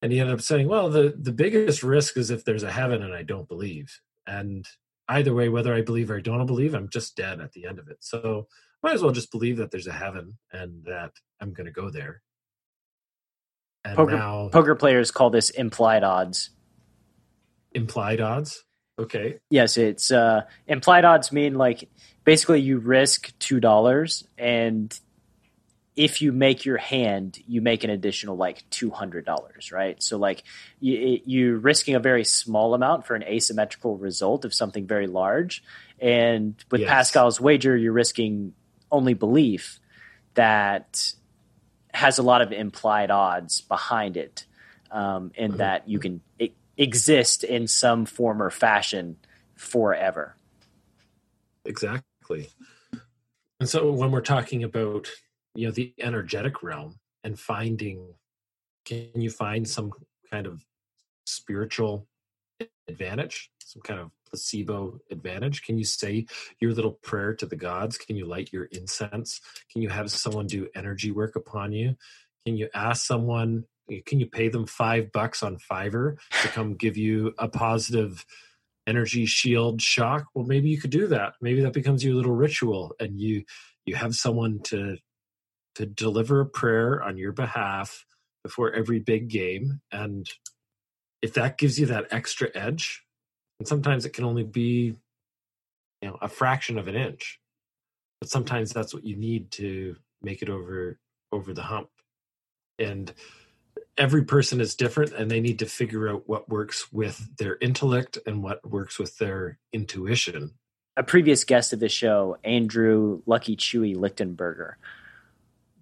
Speaker 3: And he ended up saying, well, the, the biggest risk is if there's a heaven and I don't believe. And either way, whether I believe or I don't believe, I'm just dead at the end of it. So might as well just believe that there's a heaven and that I'm going to go there. And
Speaker 1: Poker,
Speaker 3: now,
Speaker 1: poker players call this implied odds.
Speaker 3: implied odds. Okay.
Speaker 1: Yes, it's uh, implied odds mean like basically you risk two dollars, and if you make your hand, you make an additional like two hundred dollars, right? So like you, you're risking a very small amount for an asymmetrical result of something very large, and with
Speaker 3: Yes.
Speaker 1: Pascal's wager, you're risking only belief that has a lot of implied odds behind it, um, in
Speaker 3: Mhm.
Speaker 1: that you can e- exist in some form or fashion forever.
Speaker 3: Exactly. And so when we're talking about, you know, the energetic realm and finding can you find some kind of spiritual advantage, some kind of placebo advantage? Can you say your little prayer to the gods? Can you light your incense? Can you have someone do energy work upon you? Can you ask someone can you pay them 5 bucks on Fiverr to come give you a positive energy shield shock well maybe you could do that maybe that becomes your little ritual and you you have someone to to deliver a prayer on your behalf before every big game and if that gives you that extra edge and sometimes it can only be you know a fraction of an inch. But sometimes that's what you need to make it over over the hump. And every person is different and they need to figure out what works with their intellect and what works with their intuition.
Speaker 1: A previous guest of the show, Andrew Lucky Chewy Lichtenberger,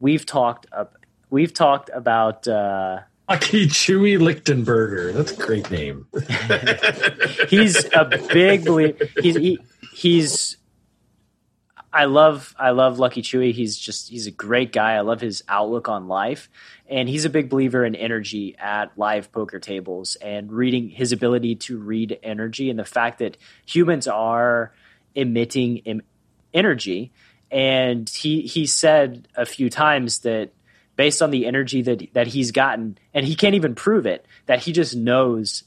Speaker 1: we've talked up, we've talked about uh,
Speaker 3: Lucky Chewy Lichtenberger. That's a great name.
Speaker 1: he's a big believer. He's he, he's. I love I love Lucky Chewy. He's just he's a great guy. I love his outlook on life, and he's a big believer in energy at live poker tables and reading his ability to read energy and the fact that humans are emitting em- energy. And he he said a few times that based on the energy that that he's gotten, and he can't even prove it, that he just knows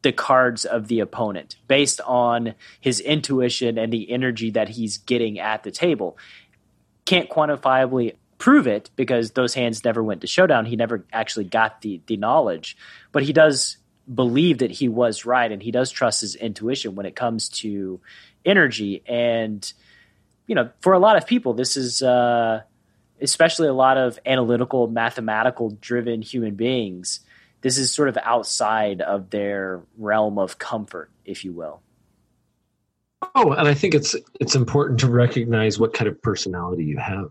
Speaker 1: the cards of the opponent based on his intuition and the energy that he's getting at the table. Can't quantifiably prove it because those hands never went to showdown. He never actually got the the knowledge, but he does believe that he was right and he does trust his intuition when it comes to energy and you know for a lot of people this is uh especially a lot of analytical mathematical driven human beings this is sort of outside of their realm of comfort, if you will.
Speaker 3: Oh, and I think it's it's important to recognize what kind of personality you have.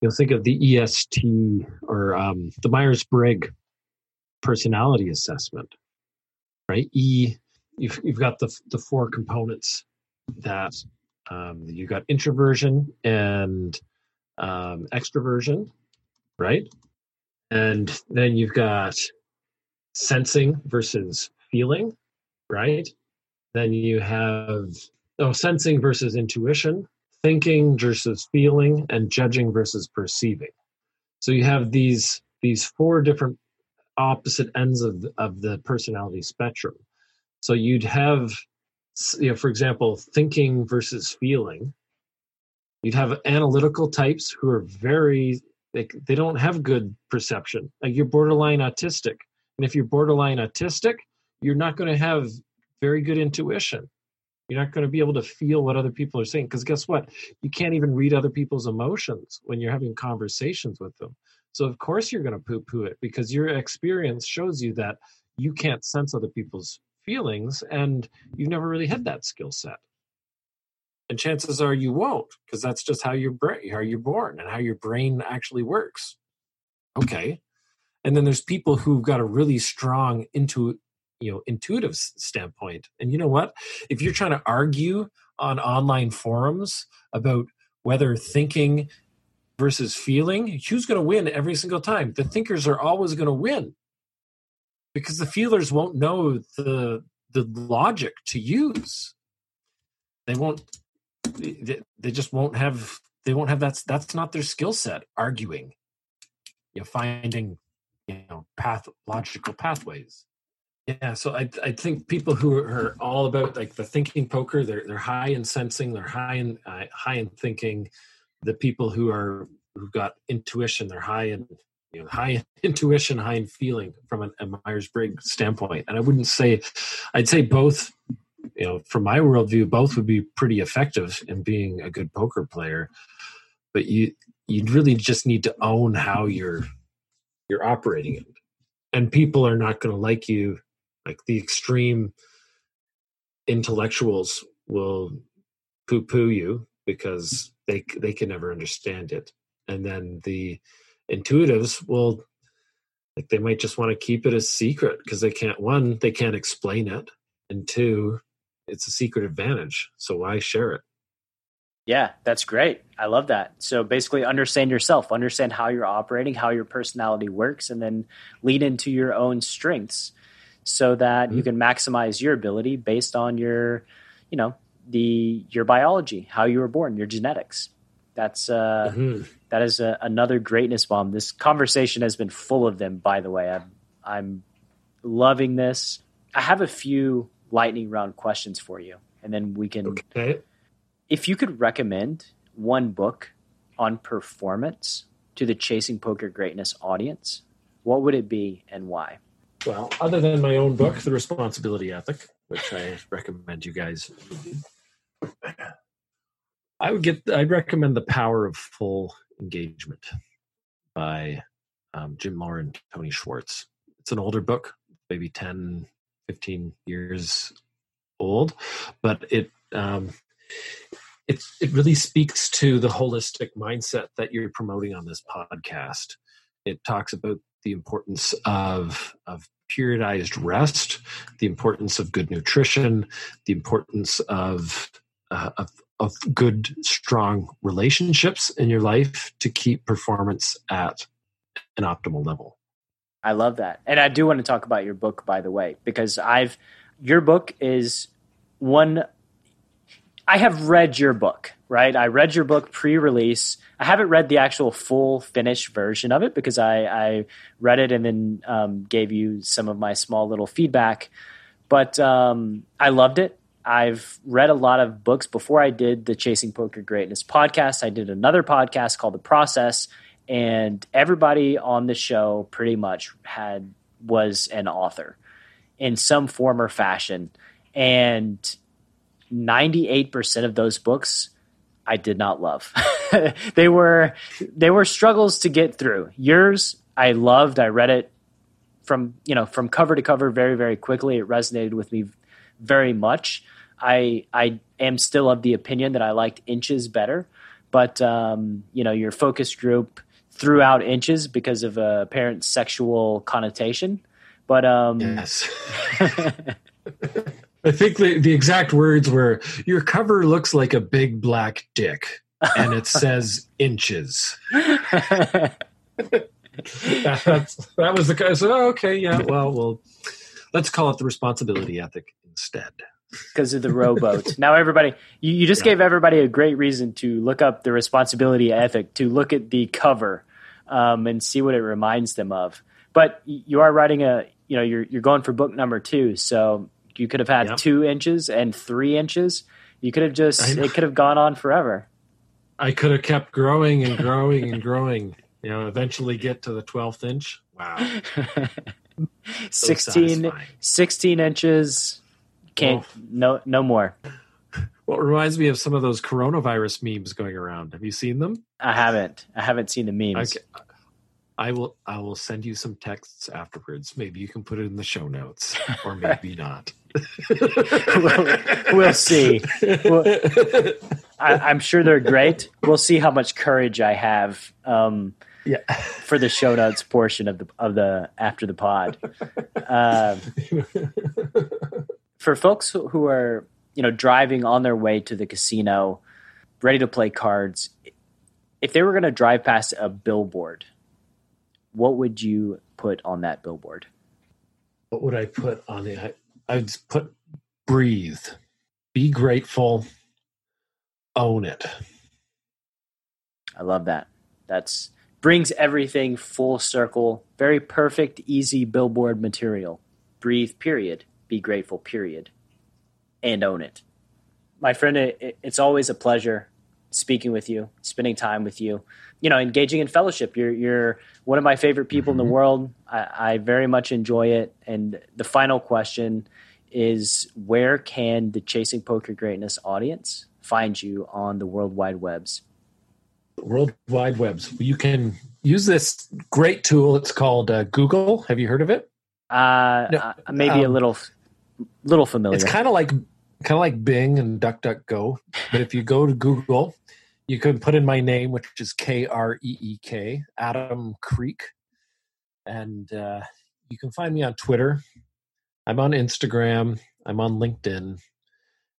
Speaker 3: You know, think of the EST or um, the Myers Briggs personality assessment, right? E, you've you've got the the four components that um, you got introversion and um, extroversion, right? And then you've got sensing versus feeling, right? Then you have oh, sensing versus intuition, thinking versus feeling, and judging versus perceiving. So you have these these four different opposite ends of of the personality spectrum. So you'd have, you know, for example, thinking versus feeling. You'd have analytical types who are very they they don't have good perception. Like you're borderline autistic, and if you're borderline autistic, you're not going to have very good intuition. You're not going to be able to feel what other people are saying because guess what? You can't even read other people's emotions when you're having conversations with them. So of course you're going to poo-poo it because your experience shows you that you can't sense other people's feelings and you've never really had that skill set. And chances are you won't because that's just how you're how you're born and how your brain actually works. Okay. And then there's people who've got a really strong into you know intuitive standpoint. And you know what? If you're trying to argue on online forums about whether thinking versus feeling, who's going to win every single time? The thinkers are always going to win because the feelers won't know the the logic to use. They won't. They, just won't have. They won't have that's that's not their skill set. Arguing, you know, finding you know path logical pathways. Yeah, so I I think people who are all about like the thinking poker, they're they're high in sensing, they're high in uh, high in thinking, the people who are who've got intuition they're high in you know high intuition high in feeling from an, a myers-briggs standpoint and i wouldn't say i'd say both you know from my worldview both would be pretty effective in being a good poker player but you you'd really just need to own how you're you're operating it. And people are not going to like you. Like the extreme intellectuals will poo poo you because they they can never understand it. And then the intuitives will like they might just want to keep it a secret because they can't one they can't explain it and two it's a secret advantage so why share it
Speaker 1: yeah that's great i love that so basically understand yourself understand how you're operating how your personality works and then lean into your own strengths so that mm-hmm. you can maximize your ability based on your you know the your biology, how you were born, your genetics. That's uh, mm-hmm. that is a, another greatness bomb. This conversation has been full of them. By the way, I'm I'm loving this. I have a few lightning round questions for you, and then we can.
Speaker 3: Okay.
Speaker 1: If you could recommend one book on performance to the Chasing Poker Greatness audience, what would it be and why?
Speaker 3: Well, other than my own book, The Responsibility Ethic, which I recommend you guys I would get. I'd recommend the Power of Full Engagement by um, Jim Loehr and Tony Schwartz. It's an older book, maybe 10, 15 years old, but it um, it it really speaks to the holistic mindset that you're promoting on this podcast. It talks about the importance of of periodized rest, the importance of good nutrition, the importance of uh, of, of good, strong relationships in your life to keep performance at an optimal level.
Speaker 1: I love that. And I do want to talk about your book, by the way, because I've, your book is one, I have read your book, right? I read your book pre release. I haven't read the actual full finished version of it because I, I read it and then um, gave you some of my small little feedback. But um, I loved it. I've read a lot of books before I did the Chasing Poker Greatness podcast. I did another podcast called The Process, and everybody on the show pretty much had was an author in some form or fashion. And 98% of those books I did not love. they were they were struggles to get through. Yours I loved. I read it from, you know, from cover to cover very very quickly. It resonated with me very much. I I am still of the opinion that I liked inches better, but um, you know your focus group threw out inches because of a apparent sexual connotation. But um,
Speaker 3: yes. I think the, the exact words were your cover looks like a big black dick and it says inches. that, that was the guy. So, okay, yeah, well, well, let's call it the responsibility ethic instead
Speaker 1: because of the rowboat. now, everybody, you, you just yeah. gave everybody a great reason to look up the responsibility ethic, to look at the cover um, and see what it reminds them of. but you are writing a you know you're you're going for book number two, so you could have had yep. two inches and three inches. You could have just it could have gone on forever.
Speaker 3: I could have kept growing and growing and growing. You know, eventually get to the twelfth inch. Wow.
Speaker 1: 16, 16 inches. Can't oh. no no more.
Speaker 3: Well, it reminds me of some of those coronavirus memes going around. Have you seen them?
Speaker 1: I haven't. I haven't seen the memes. Okay.
Speaker 3: I will I will send you some texts afterwards. Maybe you can put it in the show notes, or maybe not.
Speaker 1: we'll, we'll, see. We'll, I, am sure they're great. We'll see how much courage I have. Um, yeah. for the show notes portion of the of the after the pod. Um, for folks who are you know driving on their way to the casino, ready to play cards, if they were going to drive past a billboard what would you put on that billboard?
Speaker 3: What would I put on it? I'd put breathe, be grateful, own it.
Speaker 1: I love that. That's brings everything full circle. Very perfect, easy billboard material. Breathe, period. Be grateful, period. And own it. My friend, it, it's always a pleasure speaking with you, spending time with you you know, engaging in fellowship. You're you're one of my favorite people mm-hmm. in the mm-hmm. world. I, I very much enjoy it. And the final question is where can the Chasing Poker Greatness audience find you on the World Wide Webs?
Speaker 3: World Wide Webs. You can use this great tool. It's called uh, Google. Have you heard of it?
Speaker 1: Uh, no, uh, maybe um, a little, little familiar.
Speaker 3: It's kind of like kind of like Bing and DuckDuckGo, but if you go to Google you can put in my name, which is K R E E K, Adam Kreek. And uh, you can find me on Twitter. I'm on Instagram. I'm on LinkedIn.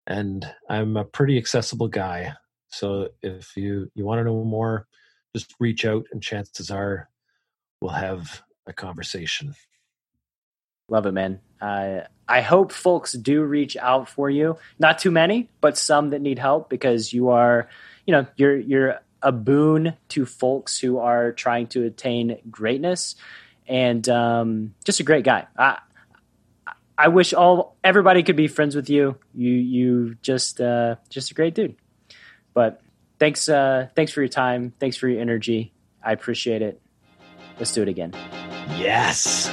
Speaker 3: And I'm a pretty accessible guy. So if you, you want to know more, just reach out and chances are we'll have a conversation.
Speaker 1: Love it, man. Uh, I hope folks do reach out for you. Not too many, but some that need help because you are you know you're you're a boon to folks who are trying to attain greatness, and um, just a great guy. I I wish all everybody could be friends with you. You you just uh, just a great dude. But thanks uh, thanks for your time. Thanks for your energy. I appreciate it. Let's do it again.
Speaker 3: Yes.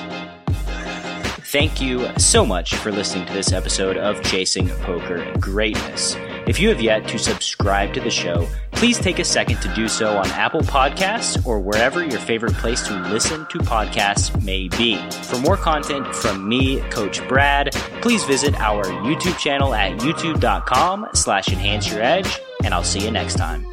Speaker 1: Thank you so much for listening to this episode of Chasing Poker Greatness. If you have yet to subscribe to the show, please take a second to do so on Apple Podcasts or wherever your favorite place to listen to podcasts may be. For more content from me, Coach Brad, please visit our YouTube channel at youtube.com slash enhance your edge, and I'll see you next time.